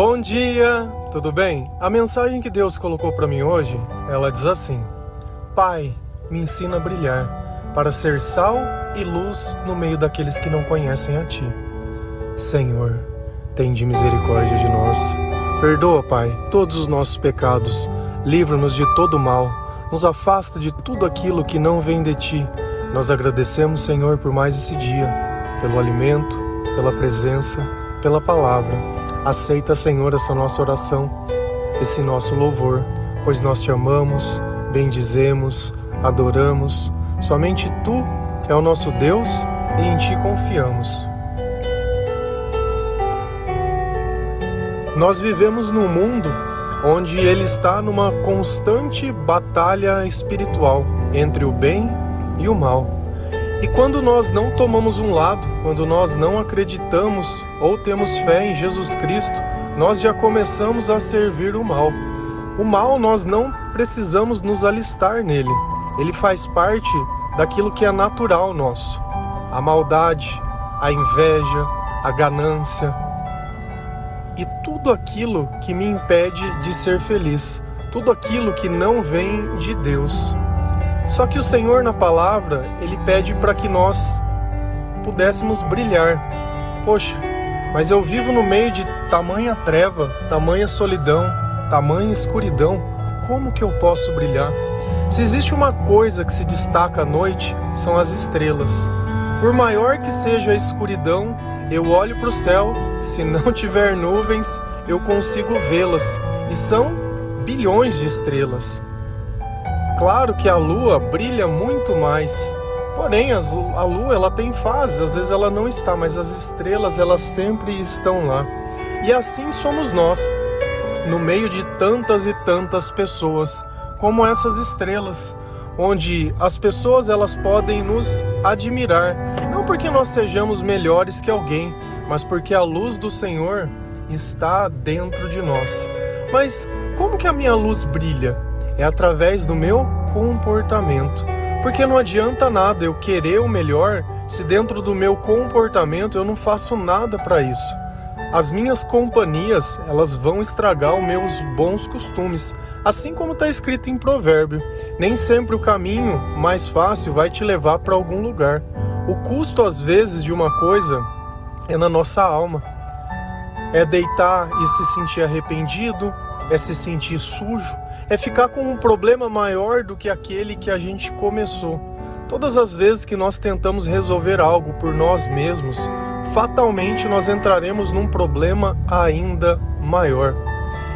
Bom dia, tudo bem? A mensagem que Deus colocou para mim hoje, ela diz assim: Pai, me ensina a brilhar, para ser sal e luz no meio daqueles que não conhecem a Ti. Senhor, tem de misericórdia de nós. Perdoa, Pai, todos os nossos pecados, livra-nos de todo mal, nos afasta de tudo aquilo que não vem de Ti. Nós agradecemos, Senhor, por mais esse dia, pelo alimento, pela presença, pela palavra. Aceita, Senhor, essa nossa oração, esse nosso louvor, pois nós te amamos, bendizemos, adoramos. Somente tu é o nosso Deus e em ti confiamos. Nós vivemos num mundo onde ele está numa constante batalha espiritual entre o bem e o mal. E quando nós não tomamos um lado, quando nós não acreditamos ou temos fé em Jesus Cristo, nós já começamos a servir o mal. O mal nós não precisamos nos alistar nele. Ele faz parte daquilo que é natural nosso. A maldade, a inveja, a ganância e tudo aquilo que me impede de ser feliz, tudo aquilo que não vem de Deus. Só que o Senhor na palavra, ele pede para que nós pudéssemos brilhar. Poxa, mas eu vivo no meio de tamanha treva, tamanha solidão, tamanha escuridão. Como que eu posso brilhar? Se existe uma coisa que se destaca à noite, são as estrelas. Por maior que seja a escuridão, eu olho para o céu, se não tiver nuvens, eu consigo vê-las, e são bilhões de estrelas. Claro que a lua brilha muito mais. Porém, a lua ela tem fases, às vezes ela não está, mas as estrelas elas sempre estão lá. E assim somos nós, no meio de tantas e tantas pessoas, como essas estrelas, onde as pessoas elas podem nos admirar, não porque nós sejamos melhores que alguém, mas porque a luz do Senhor está dentro de nós. Mas como que a minha luz brilha? é através do meu comportamento. Porque não adianta nada eu querer o melhor se dentro do meu comportamento eu não faço nada para isso. As minhas companhias, elas vão estragar os meus bons costumes, assim como está escrito em provérbio. Nem sempre o caminho mais fácil vai te levar para algum lugar. O custo às vezes de uma coisa é na nossa alma. É deitar e se sentir arrependido, é se sentir sujo, é ficar com um problema maior do que aquele que a gente começou. Todas as vezes que nós tentamos resolver algo por nós mesmos, fatalmente nós entraremos num problema ainda maior.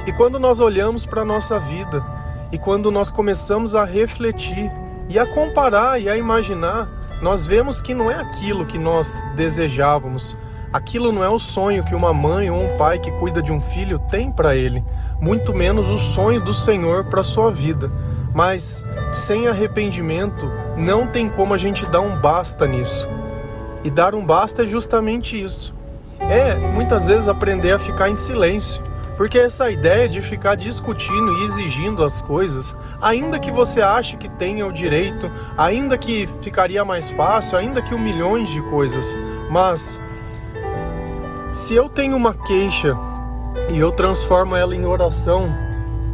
E quando nós olhamos para a nossa vida e quando nós começamos a refletir e a comparar e a imaginar, nós vemos que não é aquilo que nós desejávamos, Aquilo não é o sonho que uma mãe ou um pai que cuida de um filho tem para ele, muito menos o sonho do Senhor para sua vida. Mas sem arrependimento, não tem como a gente dar um basta nisso. E dar um basta é justamente isso. É muitas vezes aprender a ficar em silêncio. Porque essa ideia de ficar discutindo e exigindo as coisas, ainda que você ache que tenha o direito, ainda que ficaria mais fácil, ainda que um milhões de coisas, mas se eu tenho uma queixa e eu transformo ela em oração,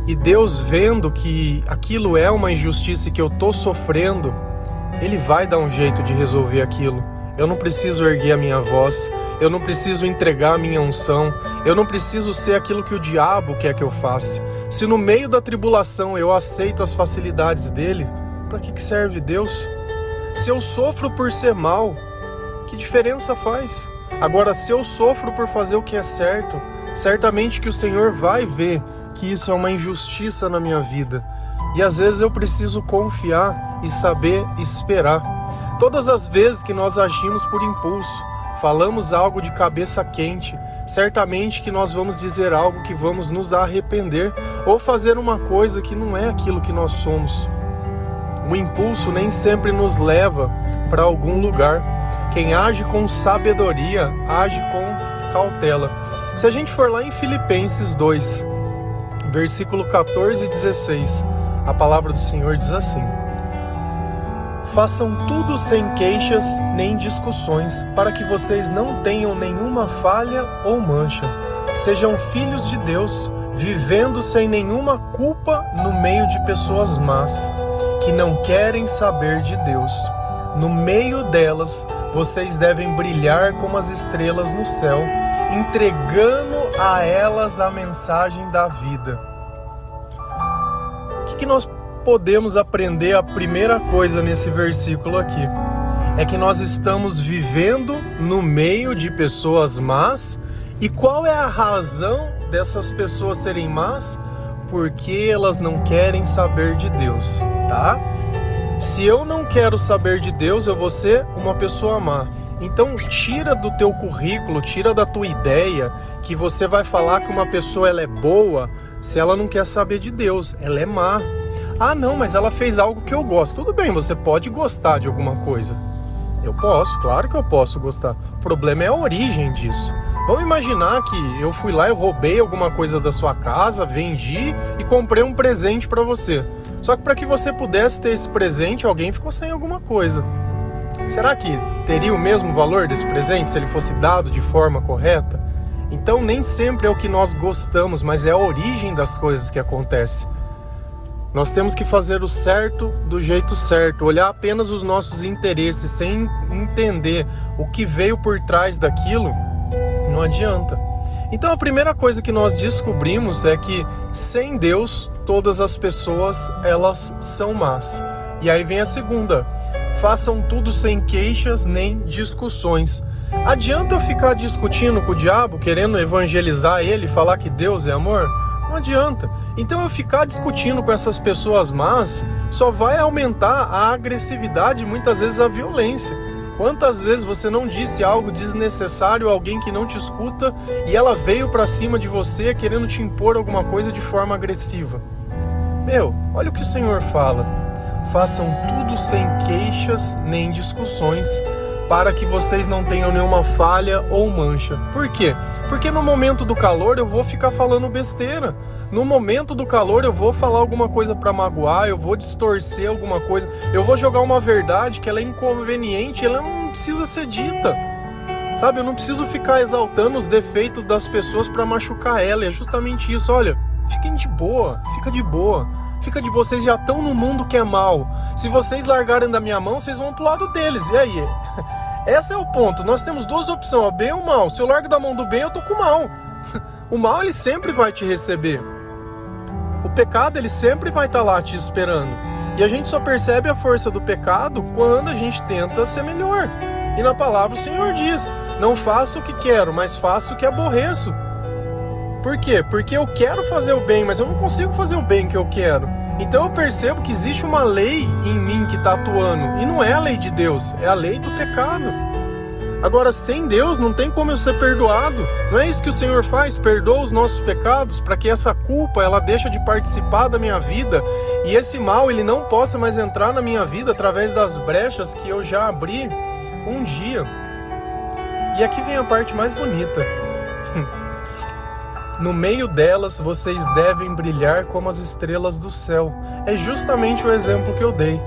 e Deus vendo que aquilo é uma injustiça e que eu estou sofrendo, Ele vai dar um jeito de resolver aquilo. Eu não preciso erguer a minha voz, eu não preciso entregar a minha unção, eu não preciso ser aquilo que o diabo quer que eu faça. Se no meio da tribulação eu aceito as facilidades dele, para que serve Deus? Se eu sofro por ser mal, que diferença faz? Agora, se eu sofro por fazer o que é certo, certamente que o Senhor vai ver que isso é uma injustiça na minha vida. E às vezes eu preciso confiar e saber esperar. Todas as vezes que nós agimos por impulso, falamos algo de cabeça quente, certamente que nós vamos dizer algo que vamos nos arrepender ou fazer uma coisa que não é aquilo que nós somos. O impulso nem sempre nos leva para algum lugar quem age com sabedoria age com cautela. Se a gente for lá em Filipenses 2, versículo 14 e 16, a palavra do Senhor diz assim: Façam tudo sem queixas nem discussões, para que vocês não tenham nenhuma falha ou mancha, sejam filhos de Deus, vivendo sem nenhuma culpa no meio de pessoas más, que não querem saber de Deus. No meio delas, vocês devem brilhar como as estrelas no céu, entregando a elas a mensagem da vida. O que, que nós podemos aprender? A primeira coisa nesse versículo aqui é que nós estamos vivendo no meio de pessoas más. E qual é a razão dessas pessoas serem más? Porque elas não querem saber de Deus, tá? Se eu não quero saber de Deus, eu vou ser uma pessoa má. Então tira do teu currículo, tira da tua ideia que você vai falar que uma pessoa ela é boa se ela não quer saber de Deus, ela é má. Ah, não, mas ela fez algo que eu gosto. Tudo bem, você pode gostar de alguma coisa. Eu posso, claro que eu posso gostar. O problema é a origem disso. Vamos imaginar que eu fui lá, eu roubei alguma coisa da sua casa, vendi e comprei um presente para você. Só que para que você pudesse ter esse presente, alguém ficou sem alguma coisa. Será que teria o mesmo valor desse presente se ele fosse dado de forma correta? Então, nem sempre é o que nós gostamos, mas é a origem das coisas que acontece. Nós temos que fazer o certo do jeito certo, olhar apenas os nossos interesses sem entender o que veio por trás daquilo, não adianta. Então a primeira coisa que nós descobrimos é que sem Deus todas as pessoas elas são más. E aí vem a segunda: façam tudo sem queixas nem discussões. Adianta eu ficar discutindo com o diabo, querendo evangelizar ele, falar que Deus é amor? Não adianta. Então eu ficar discutindo com essas pessoas más só vai aumentar a agressividade, muitas vezes a violência. Quantas vezes você não disse algo desnecessário a alguém que não te escuta e ela veio para cima de você querendo te impor alguma coisa de forma agressiva? Meu, olha o que o Senhor fala. Façam tudo sem queixas nem discussões, para que vocês não tenham nenhuma falha ou mancha. Por quê? Porque no momento do calor eu vou ficar falando besteira. No momento do calor eu vou falar alguma coisa para magoar, eu vou distorcer alguma coisa, eu vou jogar uma verdade que ela é inconveniente, ela não precisa ser dita. Sabe, eu não preciso ficar exaltando os defeitos das pessoas para machucar ela, é justamente isso. Olha, fiquem de boa, fica de boa. Fica de vocês já estão no mundo que é mal. Se vocês largarem da minha mão, vocês vão pro lado deles. E aí? Esse é o ponto. Nós temos duas opções, o bem ou o mal. Se eu largo da mão do bem, eu tô com o mal. O mal ele sempre vai te receber. O pecado ele sempre vai estar tá lá te esperando. E a gente só percebe a força do pecado quando a gente tenta ser melhor. E na palavra o Senhor diz: Não faço o que quero, mas faço o que aborreço. Por quê? Porque eu quero fazer o bem, mas eu não consigo fazer o bem que eu quero. Então eu percebo que existe uma lei em mim que está atuando. E não é a lei de Deus, é a lei do pecado. Agora, sem Deus, não tem como eu ser perdoado. Não é isso que o Senhor faz? Perdoa os nossos pecados para que essa culpa ela deixe de participar da minha vida e esse mal ele não possa mais entrar na minha vida através das brechas que eu já abri um dia. E aqui vem a parte mais bonita. No meio delas vocês devem brilhar como as estrelas do céu. É justamente o exemplo que eu dei.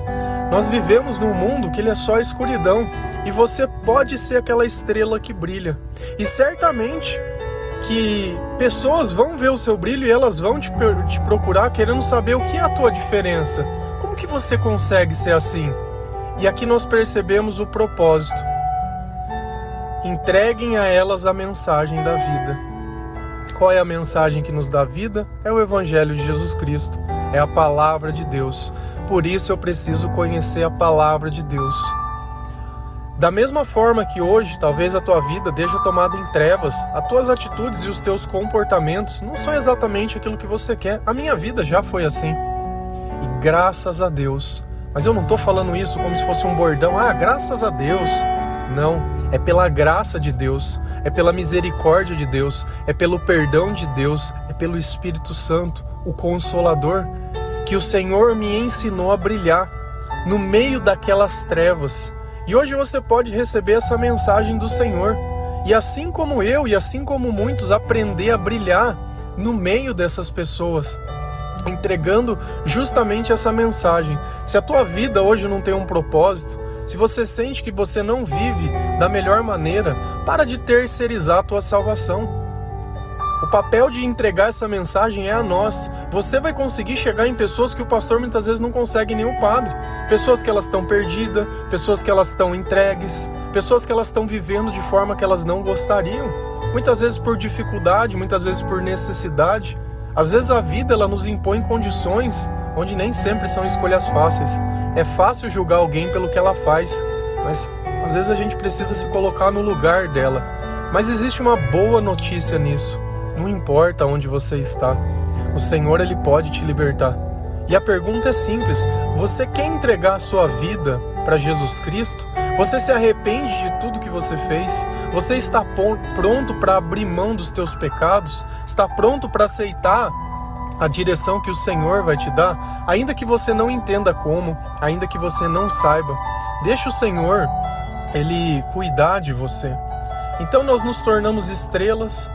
Nós vivemos num mundo que ele é só escuridão e você pode ser aquela estrela que brilha. E certamente que pessoas vão ver o seu brilho e elas vão te, te procurar querendo saber o que é a tua diferença. Como que você consegue ser assim? E aqui nós percebemos o propósito. Entreguem a elas a mensagem da vida. Qual é a mensagem que nos dá vida? É o Evangelho de Jesus Cristo, é a palavra de Deus. Por isso eu preciso conhecer a palavra de Deus. Da mesma forma que hoje, talvez a tua vida esteja tomada em trevas, as tuas atitudes e os teus comportamentos não são exatamente aquilo que você quer. A minha vida já foi assim. E graças a Deus. Mas eu não estou falando isso como se fosse um bordão. Ah, graças a Deus. Não, é pela graça de Deus, é pela misericórdia de Deus, é pelo perdão de Deus, é pelo Espírito Santo, o Consolador, que o Senhor me ensinou a brilhar no meio daquelas trevas. E hoje você pode receber essa mensagem do Senhor. E assim como eu e assim como muitos, aprender a brilhar no meio dessas pessoas entregando justamente essa mensagem. Se a tua vida hoje não tem um propósito, se você sente que você não vive da melhor maneira, para de terceirizar a tua salvação. O papel de entregar essa mensagem é a nós. Você vai conseguir chegar em pessoas que o pastor muitas vezes não consegue nem o padre. Pessoas que elas estão perdidas, pessoas que elas estão entregues, pessoas que elas estão vivendo de forma que elas não gostariam. Muitas vezes por dificuldade, muitas vezes por necessidade. Às vezes a vida ela nos impõe condições onde nem sempre são escolhas fáceis. É fácil julgar alguém pelo que ela faz, mas às vezes a gente precisa se colocar no lugar dela. Mas existe uma boa notícia nisso. Não importa onde você está, o Senhor ele pode te libertar. E a pergunta é simples: você quer entregar a sua vida para Jesus Cristo? Você se arrepende de tudo que você fez? Você está pronto para abrir mão dos teus pecados? Está pronto para aceitar a direção que o Senhor vai te dar, ainda que você não entenda como, ainda que você não saiba. Deixa o Senhor ele cuidar de você. Então nós nos tornamos estrelas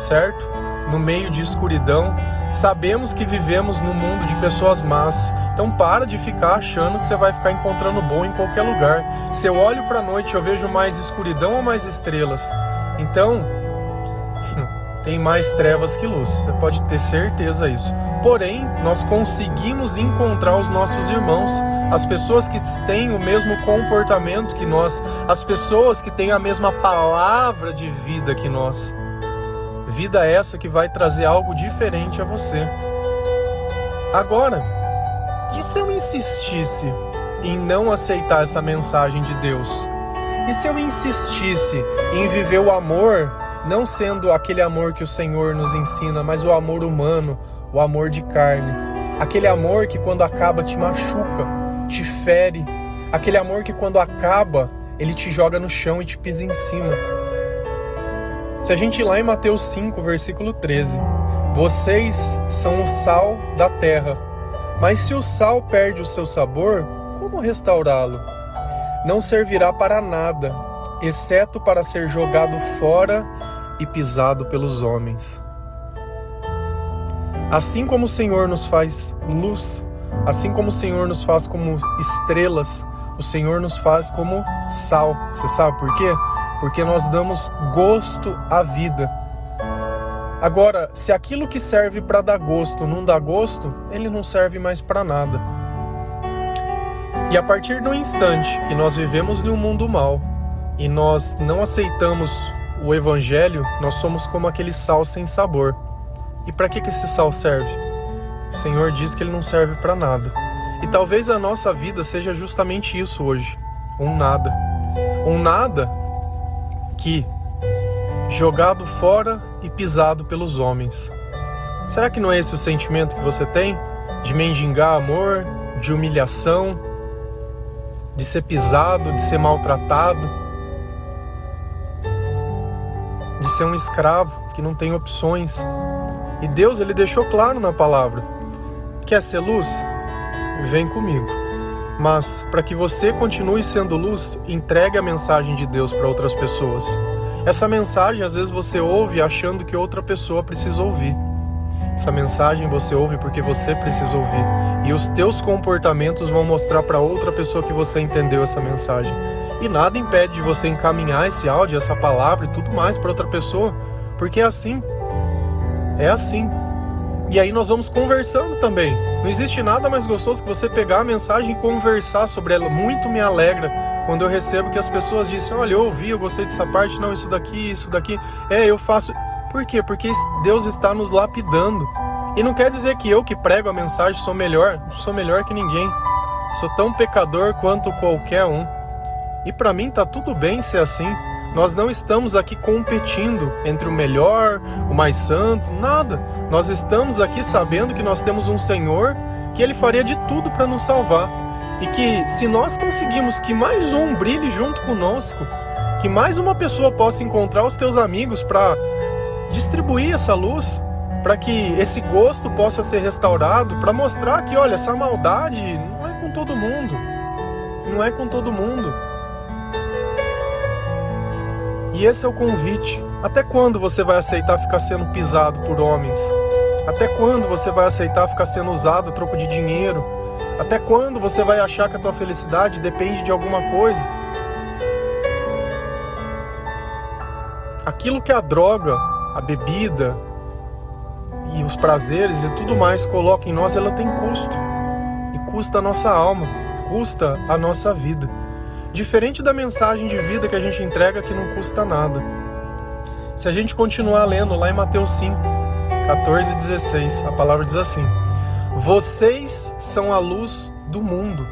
certo? No meio de escuridão, sabemos que vivemos num mundo de pessoas más. Então para de ficar achando que você vai ficar encontrando bom em qualquer lugar. Se eu olho para a noite, eu vejo mais escuridão ou mais estrelas? Então, tem mais trevas que luz. Você pode ter certeza disso. Porém, nós conseguimos encontrar os nossos irmãos, as pessoas que têm o mesmo comportamento que nós, as pessoas que têm a mesma palavra de vida que nós. Vida essa que vai trazer algo diferente a você. Agora, e se eu insistisse em não aceitar essa mensagem de Deus? E se eu insistisse em viver o amor, não sendo aquele amor que o Senhor nos ensina, mas o amor humano, o amor de carne? Aquele amor que quando acaba te machuca, te fere, aquele amor que quando acaba ele te joga no chão e te pisa em cima. Se a gente ir lá em Mateus 5, versículo 13, vocês são o sal da terra, mas se o sal perde o seu sabor, como restaurá-lo? Não servirá para nada, exceto para ser jogado fora e pisado pelos homens. Assim como o Senhor nos faz luz, assim como o Senhor nos faz como estrelas, o Senhor nos faz como sal. Você sabe por quê? porque nós damos gosto à vida. Agora, se aquilo que serve para dar gosto não dá gosto, ele não serve mais para nada. E a partir do instante que nós vivemos num mundo mal e nós não aceitamos o evangelho, nós somos como aquele sal sem sabor. E para que, que esse sal serve? O Senhor diz que ele não serve para nada. E talvez a nossa vida seja justamente isso hoje: um nada. Um nada aqui, jogado fora e pisado pelos homens. Será que não é esse o sentimento que você tem? De mendigar amor, de humilhação, de ser pisado, de ser maltratado, ser um escravo que não tem opções. E Deus ele deixou claro na palavra: quer ser luz? Vem comigo. Mas para que você continue sendo luz, entregue a mensagem de Deus para outras pessoas. Essa mensagem às vezes você ouve achando que outra pessoa precisa ouvir. Essa mensagem você ouve porque você precisa ouvir. E os teus comportamentos vão mostrar para outra pessoa que você entendeu essa mensagem. E nada impede de você encaminhar esse áudio, essa palavra e tudo mais para outra pessoa, porque é assim. É assim. E aí nós vamos conversando também. Não existe nada mais gostoso que você pegar a mensagem e conversar sobre ela. Muito me alegra quando eu recebo que as pessoas dizem: Olha, eu ouvi, eu gostei dessa parte, não, isso daqui, isso daqui. É, eu faço. Por quê? Porque Deus está nos lapidando. E não quer dizer que eu que prego a mensagem sou melhor, sou melhor que ninguém. Sou tão pecador quanto qualquer um. E para mim tá tudo bem ser assim. Nós não estamos aqui competindo entre o melhor, o mais santo, nada. Nós estamos aqui sabendo que nós temos um Senhor que ele faria de tudo para nos salvar. E que se nós conseguimos que mais um brilhe junto conosco, que mais uma pessoa possa encontrar os teus amigos para distribuir essa luz, para que esse gosto possa ser restaurado, para mostrar que, olha, essa maldade não é com todo mundo. Não é com todo mundo. E esse é o convite. Até quando você vai aceitar ficar sendo pisado por homens? Até quando você vai aceitar ficar sendo usado a troco de dinheiro? Até quando você vai achar que a tua felicidade depende de alguma coisa? Aquilo que a droga, a bebida, e os prazeres e tudo mais coloca em nós, ela tem custo. E custa a nossa alma, custa a nossa vida. Diferente da mensagem de vida que a gente entrega que não custa nada. Se a gente continuar lendo lá em Mateus 5, 14 e 16, a palavra diz assim: Vocês são a luz do mundo.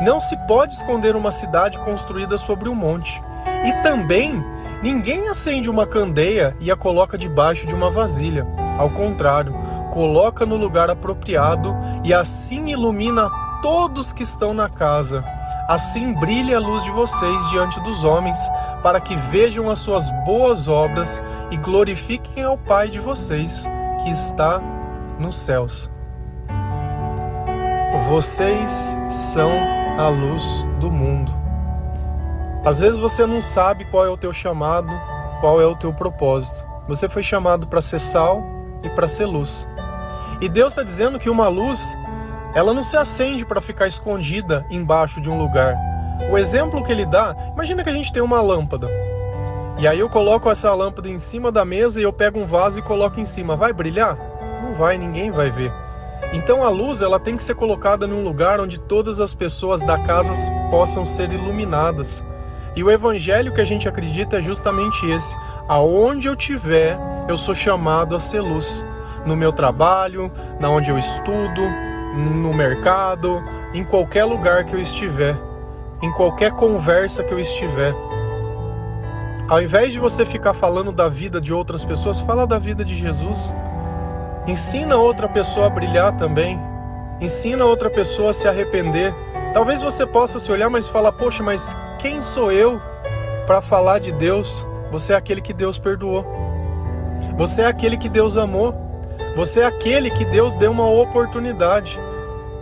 Não se pode esconder uma cidade construída sobre um monte. E também ninguém acende uma candeia e a coloca debaixo de uma vasilha. Ao contrário, coloca no lugar apropriado e assim ilumina todos que estão na casa. Assim brilhe a luz de vocês diante dos homens, para que vejam as suas boas obras e glorifiquem ao Pai de vocês, que está nos céus. Vocês são a luz do mundo. Às vezes você não sabe qual é o teu chamado, qual é o teu propósito. Você foi chamado para ser sal e para ser luz. E Deus está dizendo que uma luz, ela não se acende para ficar escondida embaixo de um lugar. O exemplo que ele dá, imagina que a gente tem uma lâmpada. E aí eu coloco essa lâmpada em cima da mesa e eu pego um vaso e coloco em cima. Vai brilhar? Não vai, ninguém vai ver. Então a luz ela tem que ser colocada num lugar onde todas as pessoas da casa possam ser iluminadas. E o evangelho que a gente acredita é justamente esse. Aonde eu tiver, eu sou chamado a ser luz. No meu trabalho, na onde eu estudo, no mercado, em qualquer lugar que eu estiver, em qualquer conversa que eu estiver. Ao invés de você ficar falando da vida de outras pessoas, fala da vida de Jesus. Ensina outra pessoa a brilhar também. Ensina outra pessoa a se arrepender. Talvez você possa se olhar, mas falar: Poxa, mas quem sou eu para falar de Deus? Você é aquele que Deus perdoou. Você é aquele que Deus amou. Você é aquele que Deus deu uma oportunidade.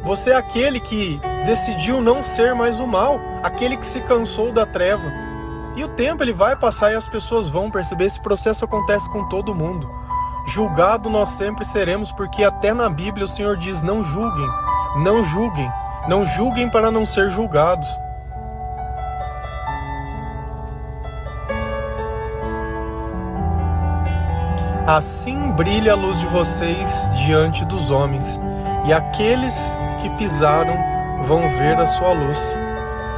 Você é aquele que decidiu não ser mais o mal, aquele que se cansou da treva. E o tempo ele vai passar e as pessoas vão perceber. Esse processo acontece com todo mundo. Julgado nós sempre seremos, porque até na Bíblia o Senhor diz: não julguem, não julguem, não julguem para não ser julgados. Assim brilha a luz de vocês diante dos homens, e aqueles que pisaram vão ver a sua luz.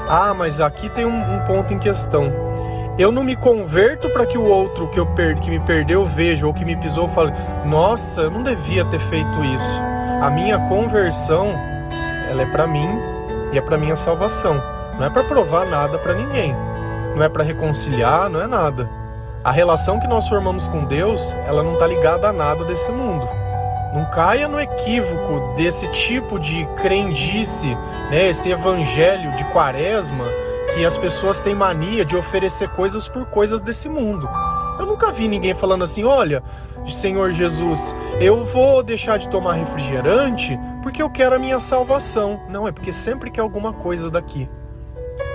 Ah, mas aqui tem um, um ponto em questão. Eu não me converto para que o outro que eu per que me perdeu veja ou que me pisou fale: "Nossa, eu não devia ter feito isso". A minha conversão, ela é para mim e é para minha salvação. Não é para provar nada para ninguém. Não é para reconciliar, não é nada. A relação que nós formamos com Deus, ela não está ligada a nada desse mundo. Não caia no equívoco desse tipo de crendice, né? Esse evangelho de quaresma que as pessoas têm mania de oferecer coisas por coisas desse mundo. Eu nunca vi ninguém falando assim: olha, Senhor Jesus, eu vou deixar de tomar refrigerante porque eu quero a minha salvação. Não, é porque sempre quer alguma coisa daqui.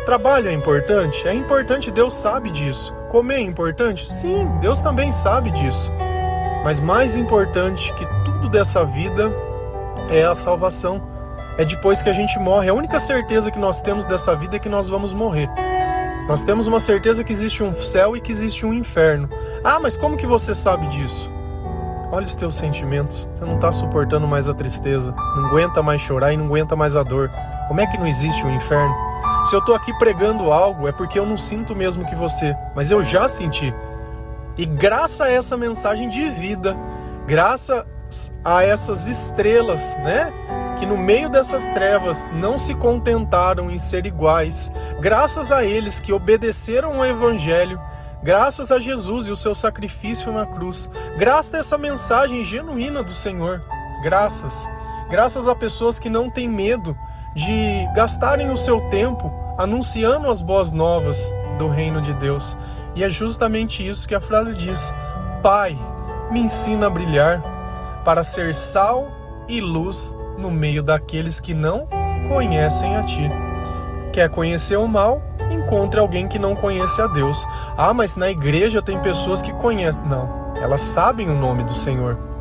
Trabalho é importante? É importante, Deus sabe disso. Comer é importante? Sim, Deus também sabe disso. Mas mais importante que tudo dessa vida é a salvação é depois que a gente morre. A única certeza que nós temos dessa vida é que nós vamos morrer. Nós temos uma certeza que existe um céu e que existe um inferno. Ah, mas como que você sabe disso? Olha os teus sentimentos. Você não está suportando mais a tristeza, não aguenta mais chorar e não aguenta mais a dor. Como é que não existe um inferno? Se eu estou aqui pregando algo, é porque eu não sinto mesmo que você, mas eu já senti. E graças a essa mensagem de vida, graças a essas estrelas, né? que no meio dessas trevas não se contentaram em ser iguais, graças a eles que obedeceram ao Evangelho, graças a Jesus e o seu sacrifício na cruz, graças a essa mensagem genuína do Senhor, graças, graças a pessoas que não têm medo de gastarem o seu tempo anunciando as boas novas do reino de Deus. E é justamente isso que a frase diz: Pai, me ensina a brilhar para ser sal e luz no meio daqueles que não conhecem a ti. Quer conhecer o mal? Encontre alguém que não conhece a Deus. Ah, mas na igreja tem pessoas que conhecem. Não, elas sabem o nome do Senhor.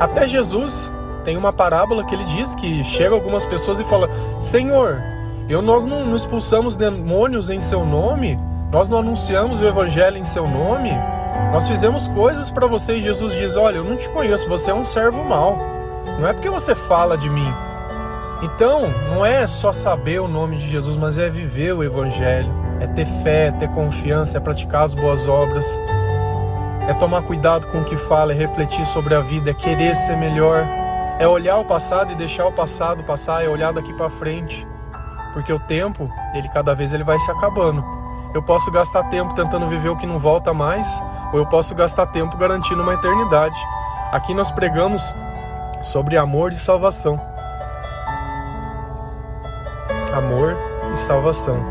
Até Jesus tem uma parábola que ele diz que chega algumas pessoas e fala: Senhor, eu nós não, não expulsamos demônios em seu nome, nós não anunciamos o evangelho em seu nome. Nós fizemos coisas para você e Jesus diz: Olha, eu não te conheço, você é um servo mau. Não é porque você fala de mim. Então, não é só saber o nome de Jesus, mas é viver o Evangelho, é ter fé, é ter confiança, é praticar as boas obras, é tomar cuidado com o que fala, é refletir sobre a vida, é querer ser melhor, é olhar o passado e deixar o passado passar, é olhar daqui para frente, porque o tempo, ele cada vez ele vai se acabando. Eu posso gastar tempo tentando viver o que não volta mais, ou eu posso gastar tempo garantindo uma eternidade. Aqui nós pregamos sobre amor e salvação. Amor e salvação.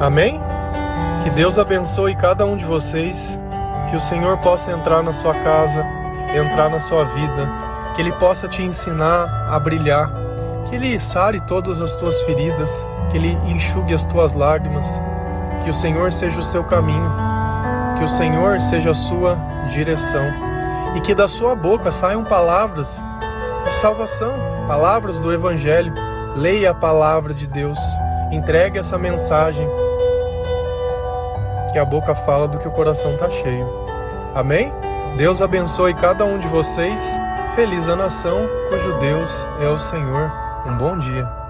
Amém? Que Deus abençoe cada um de vocês, que o Senhor possa entrar na sua casa, entrar na sua vida, que Ele possa te ensinar a brilhar, que Ele sare todas as tuas feridas, que Ele enxugue as tuas lágrimas, que o Senhor seja o seu caminho, que o Senhor seja a sua direção. E que da sua boca saiam palavras de salvação, palavras do Evangelho. Leia a palavra de Deus, entregue essa mensagem que a boca fala do que o coração está cheio. Amém? Deus abençoe cada um de vocês. Feliz a nação cujo Deus é o Senhor. Um bom dia.